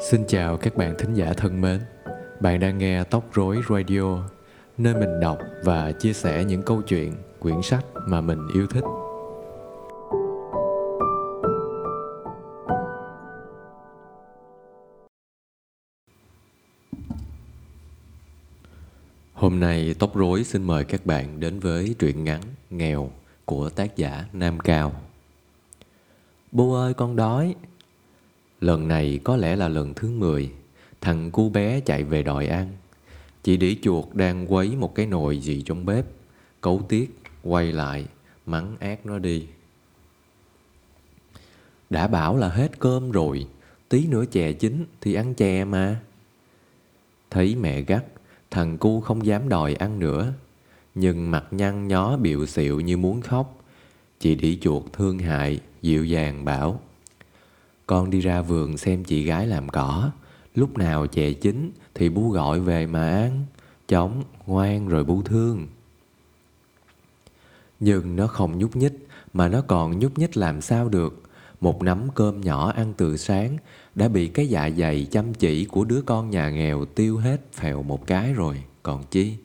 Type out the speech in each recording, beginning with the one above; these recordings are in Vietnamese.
Xin chào các bạn thính giả thân mến. Bạn đang nghe Tóc Rối Radio, nơi mình đọc và chia sẻ những câu chuyện, quyển sách mà mình yêu thích. Hôm nay Tóc Rối xin mời các bạn đến với truyện ngắn Nghèo của tác giả Nam Cao. Bố ơi con đói, Lần này có lẽ là lần thứ 10 Thằng cu bé chạy về đòi ăn Chị đĩ chuột đang quấy một cái nồi gì trong bếp. Cấu tiết quay lại, Mắng ác nó đi. Đã bảo là hết cơm rồi, Tí nữa chè chín thì ăn chè mà. Thấy mẹ gắt, Thằng cu không dám đòi ăn nữa. Nhưng mặt nhăn nhó biểu xịu như muốn khóc. Chị đĩ chuột thương hại, Dịu dàng bảo con đi ra vườn xem chị gái làm cỏ. Lúc nào chè chín thì bu gọi về mà ăn. Chóng, ngoan rồi bu thương. Nhưng nó không nhúc nhích Mà nó còn nhúc nhích làm sao được. Một nắm cơm nhỏ ăn từ sáng Đã bị cái dạ dày chăm chỉ của đứa con nhà nghèo tiêu hết phèo một cái rồi. Còn chi?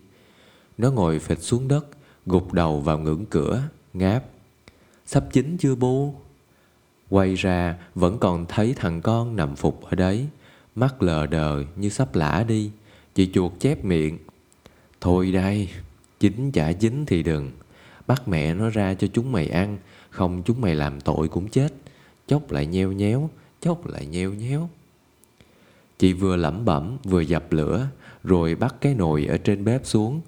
Nó ngồi phịch xuống đất Gục đầu vào ngưỡng cửa Ngáp. Sắp chín chưa bu Quay ra, vẫn còn thấy thằng con nằm phục ở đấy. Mắt lờ đờ như sắp lả đi. Chị chuột chép miệng. Thôi đây Chính chả dính thì đừng. Bắt mẹ nó ra cho chúng mày ăn, Không chúng mày làm tội cũng chết. Chốc lại nheo nhéo, Chốc lại nheo nhéo. Chị vừa lẩm bẩm, vừa dập lửa, Rồi bắt cái nồi ở trên bếp xuống.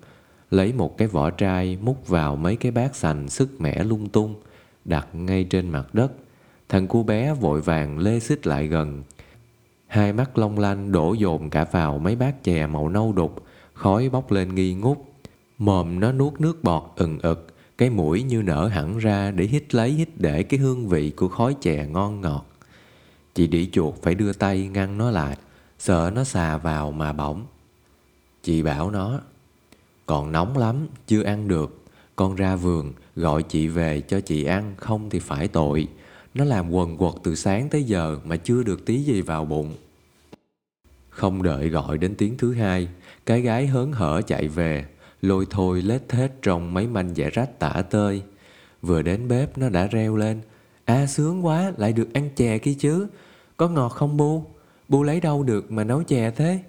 Lấy một cái vỏ trai múc vào mấy cái bát sành sức mẻ lung tung, Đặt ngay trên mặt đất. Thằng cu bé vội vàng lê xích lại gần. Hai mắt long lanh đổ dồn cả vào mấy bát chè màu nâu đục, khói bốc lên nghi ngút. Mồm nó nuốt nước bọt ừng ực, cái mũi như nở hẳn ra để hít lấy hít để cái hương vị của khói chè ngon ngọt. Chị đĩ chuột phải đưa tay ngăn nó lại, sợ nó xà vào mà bỏng. Chị bảo nó, còn nóng lắm, chưa ăn được. Con ra vườn, gọi chị về cho chị ăn, không thì phải tội. Nó làm quần quật từ sáng tới giờ mà chưa được tí gì vào bụng. Không đợi gọi đến tiếng thứ hai, cái gái hớn hở chạy về, lôi thôi lết thết trong mấy manh dẻ rách tả tơi. Vừa đến bếp nó đã reo lên, À sướng quá, lại được ăn chè kia chứ. Có ngọt không bu? Bu lấy đâu được mà nấu chè thế?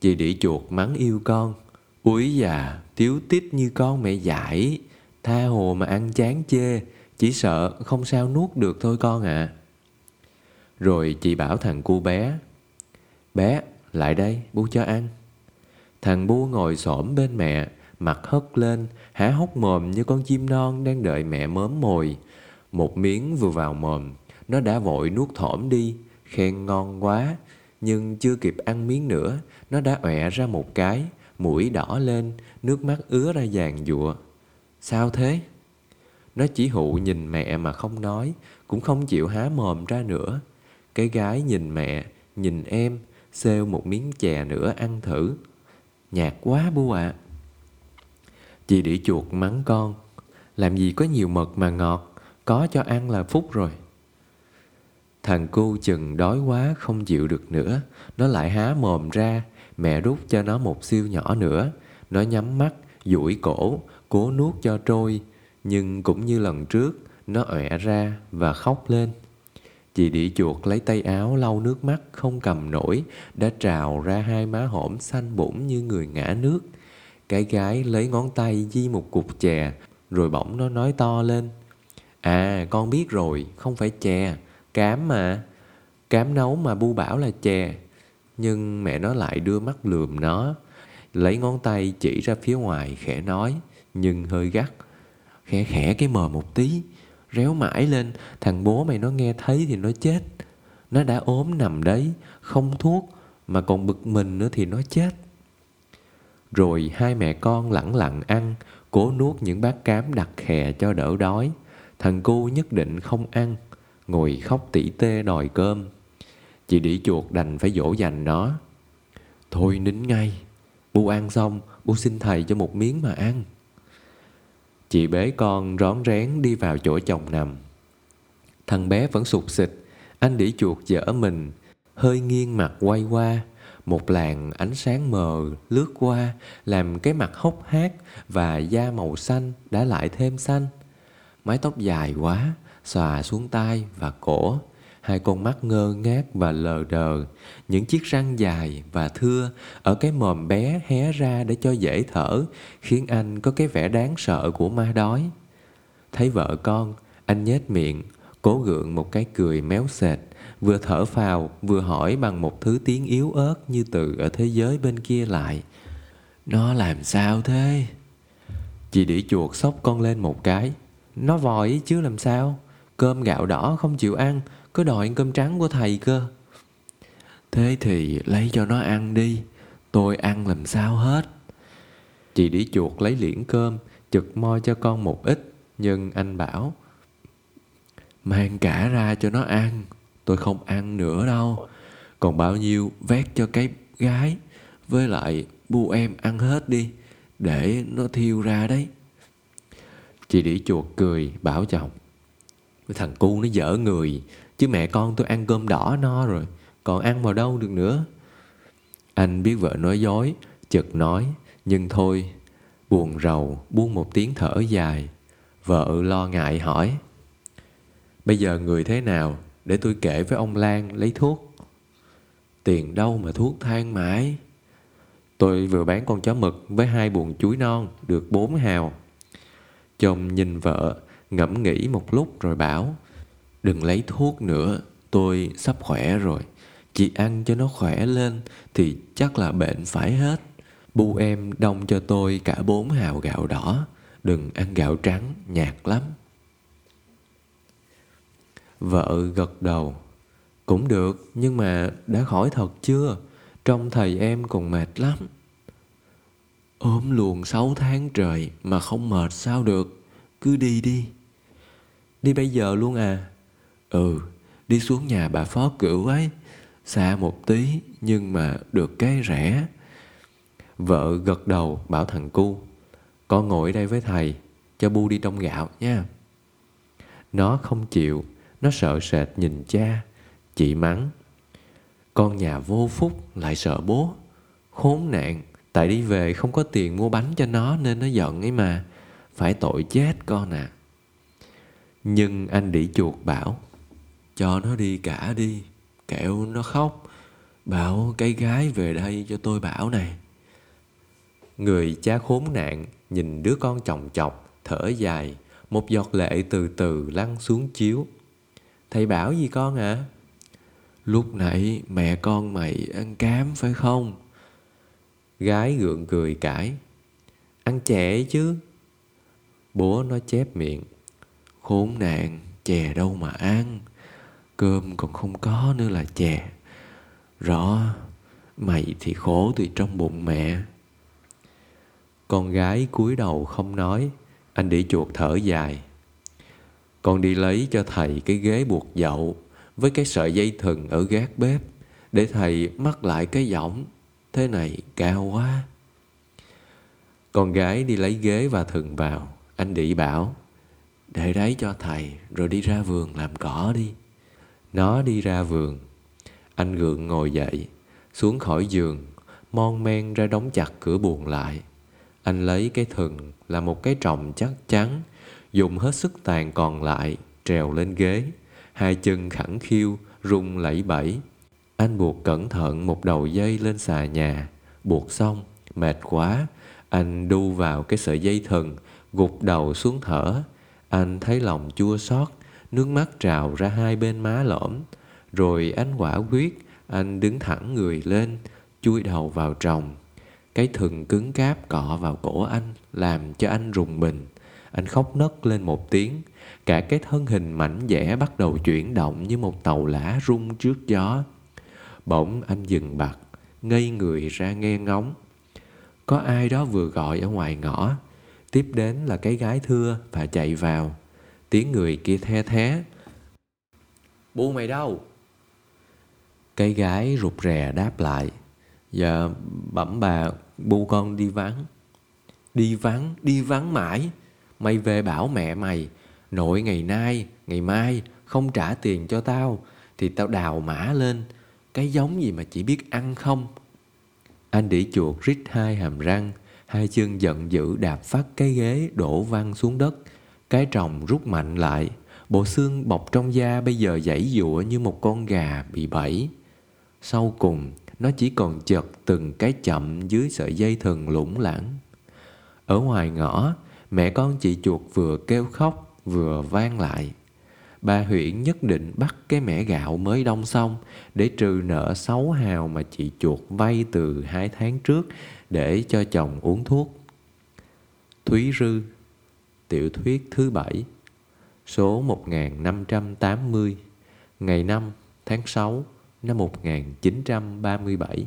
Chị đĩ chuột mắng yêu con. Úi già, tiếu tít như con mẹ dạy. Tha hồ mà ăn chán chê, chỉ sợ không sao nuốt được thôi con ạ. À. Rồi chị bảo thằng cu bé. Bé, lại đây, bu cho ăn. Thằng bu ngồi xổm bên mẹ, mặt hất lên, há hốc mồm như con chim non đang đợi mẹ mớm mồi. Một miếng vừa vào mồm, nó đã vội nuốt thỏm đi, khen ngon quá. Nhưng chưa kịp ăn miếng nữa, nó đã ọe ra một cái, mũi đỏ lên, nước mắt ứa ra dàn dụa. Sao thế? Nó chỉ hụ nhìn mẹ mà không nói, cũng không chịu há mồm ra nữa. Cái gái nhìn mẹ, nhìn em, xêu một miếng chè nữa ăn thử. Nhạt quá bu ạ. À. Chị đĩ chuột mắng con, làm gì có nhiều mật mà ngọt, có cho ăn là phúc rồi. Thằng cu chừng đói quá không chịu được nữa, nó lại há mồm ra, mẹ rút cho nó một siêu nhỏ nữa. Nó nhắm mắt, duỗi cổ, cố nuốt cho trôi, nhưng cũng như lần trước, nó ọe ra và khóc lên. Chị đĩ chuột lấy tay áo lau nước mắt không cầm nổi, đã trào ra hai má hổm xanh bụng như người ngã nước. Cái gái lấy ngón tay di một cục chè, rồi bỗng nó nói to lên. À, con biết rồi, không phải chè, cám mà. Cám nấu mà bu bảo là chè. Nhưng mẹ nó lại đưa mắt lườm nó, lấy ngón tay chỉ ra phía ngoài khẽ nói, nhưng hơi gắt khẽ khẽ cái mờ một tí, réo mãi lên. Thằng bố mày nó nghe thấy thì nó chết. Nó đã ốm nằm đấy, không thuốc, mà còn bực mình nữa thì nó chết. Rồi hai mẹ con lẳng lặng ăn, cố nuốt những bát cám đặc khè cho đỡ đói. Thằng cu nhất định không ăn, ngồi khóc tỉ tê đòi cơm. Chị đĩ chuột đành phải dỗ dành nó. Thôi nín ngay, bu ăn xong, bu xin thầy cho một miếng mà ăn. Chị bế con rón rén đi vào chỗ chồng nằm. Thằng bé vẫn sụt xịt, anh đĩ chuột dở mình. hơi nghiêng mặt quay qua một làn ánh sáng mờ lướt qua làm cái mặt hốc hác và da màu xanh đã lại thêm xanh mái tóc dài quá xòa xuống tai và cổ hai con mắt ngơ ngác và lờ đờ. Những chiếc răng dài và thưa ở cái mồm bé hé ra để cho dễ thở, khiến anh có cái vẻ đáng sợ của ma đói. Thấy vợ con, anh nhếch miệng, cố gượng một cái cười méo sệt vừa thở phào, vừa hỏi bằng một thứ tiếng yếu ớt như từ ở thế giới bên kia lại. Nó làm sao thế? Chị đĩ chuột xốc con lên một cái. Nó vòi chứ làm sao? Cơm gạo đỏ không chịu ăn cứ đòi cơm trắng của thầy cơ. Thế thì lấy cho nó ăn đi. Tôi ăn làm sao hết. Chị đĩ chuột lấy liễn cơm, chực moi cho con một ít, nhưng anh bảo, mang cả ra cho nó ăn, tôi không ăn nữa đâu. Còn bao nhiêu vét cho cái gái, với lại bu em ăn hết đi, để nó thiêu ra đấy. Chị đĩ chuột cười, bảo chồng, thằng cu nó dở người chứ mẹ con tôi ăn cơm đỏ no rồi còn ăn vào đâu được nữa anh biết vợ nói dối chợt nói nhưng thôi buồn rầu buông một tiếng thở dài vợ lo ngại hỏi bây giờ người thế nào để tôi kể với ông Lan lấy thuốc. Tiền đâu mà thuốc than mãi. Tôi vừa bán con chó mực với hai buồn chuối non được bốn hào. Chồng nhìn vợ, ngẫm nghĩ một lúc rồi bảo Đừng lấy thuốc nữa, tôi sắp khỏe rồi. Chị ăn cho nó khỏe lên thì chắc là bệnh phải hết. Bu em đông cho tôi cả bốn hào gạo đỏ. Đừng ăn gạo trắng, nhạt lắm. Vợ gật đầu. Cũng được, nhưng mà đã khỏi thật chưa? Trong thầy em còn mệt lắm. Ốm luồn sáu tháng trời mà không mệt sao được. Cứ đi đi. Đi bây giờ luôn à? Ừ, đi xuống nhà bà phó cửu ấy. Xa một tí nhưng mà được cái rẻ. Vợ gật đầu bảo thằng cu. Con ngồi đây với thầy, cho bu đi trong gạo nha. Nó không chịu nó sợ sệt nhìn cha Chị mắng Con nhà vô phúc lại sợ bố Khốn nạn Tại đi về không có tiền mua bánh cho nó Nên nó giận ấy mà Phải tội chết con à Nhưng anh đĩ chuột bảo cho nó đi cả đi Kẹo nó khóc Bảo cái gái về đây cho tôi bảo này Người cha khốn nạn Nhìn đứa con chồng chọc Thở dài Một giọt lệ từ từ lăn xuống chiếu Thầy bảo gì con ạ? À? Lúc nãy mẹ con mày ăn cám phải không? Gái gượng cười cãi. Ăn chè chứ. Bố nó chép miệng. Khốn nạn, chè đâu mà ăn. Cơm còn không có nữa là chè. Rõ, mày thì khổ từ trong bụng mẹ. Con gái cúi đầu không nói. Anh để chuột thở dài. Con đi lấy cho thầy cái ghế buộc dậu với cái sợi dây thừng ở gác bếp để thầy mắc lại cái giỏng. Thế này cao quá. Con gái đi lấy ghế và thừng vào. Anh đĩ bảo, để đấy cho thầy rồi đi ra vườn làm cỏ đi. Nó đi ra vườn. Anh gượng ngồi dậy, xuống khỏi giường, mon men ra đóng chặt cửa buồn lại. Anh lấy cái thừng là một cái trồng chắc chắn dùng hết sức tàn còn lại trèo lên ghế hai chân khẳng khiu rung lẫy bẫy anh buộc cẩn thận một đầu dây lên xà nhà buộc xong mệt quá anh đu vào cái sợi dây thừng gục đầu xuống thở anh thấy lòng chua xót nước mắt trào ra hai bên má lõm, rồi anh quả quyết, anh đứng thẳng người lên, chui đầu vào trồng. cái thừng cứng cáp cọ vào cổ anh, làm cho anh rùng mình. Anh khóc nấc lên một tiếng, cả cái thân hình mảnh dẻ bắt đầu chuyển động như một tàu lá rung trước gió. Bỗng anh dừng bặt, ngây người ra nghe ngóng. Có ai đó vừa gọi ở ngoài ngõ, tiếp đến là cái gái thưa và chạy vào tiếng người kia the thé. Bu mày đâu? Cái gái rụt rè đáp lại dạ bẩm bà bu con đi vắng. Đi vắng đi vắng mãi? Mày về bảo mẹ mày Nội ngày nay, ngày mai Không trả tiền cho tao Thì tao đào mã lên. Cái giống gì mà chỉ biết ăn không? Anh đĩ chuột rít hai hàm răng, hai chân giận dữ đạp phát cái ghế đổ văng xuống đất. Cái tròng rút mạnh lại, bộ xương bọc trong da bây giờ giãy giụa như một con gà bị bẫy. Sau cùng, nó chỉ còn chật từng cái chậm dưới sợi dây thừng lủng lẳng. Ở ngoài ngõ, mẹ con chị chuột vừa kêu khóc vừa vang lại. Bà huyện nhất định bắt cái mẻ gạo mới đông xong để trừ nợ xấu hào mà chị chuột vay từ hai tháng trước để cho chồng uống thuốc. Thúy Rư Tiểu thuyết thứ bảy Số 1580 Ngày 5 tháng 6 năm 1937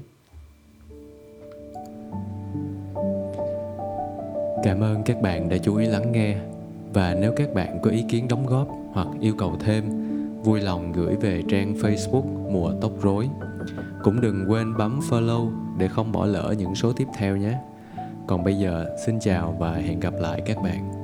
Cảm ơn các bạn đã chú ý lắng nghe và nếu các bạn có ý kiến đóng góp hoặc yêu cầu thêm vui lòng gửi về trang Facebook Mùa Tóc Rối. Cũng đừng quên bấm follow để không bỏ lỡ những số tiếp theo nhé. Còn bây giờ, xin chào và hẹn gặp lại các bạn.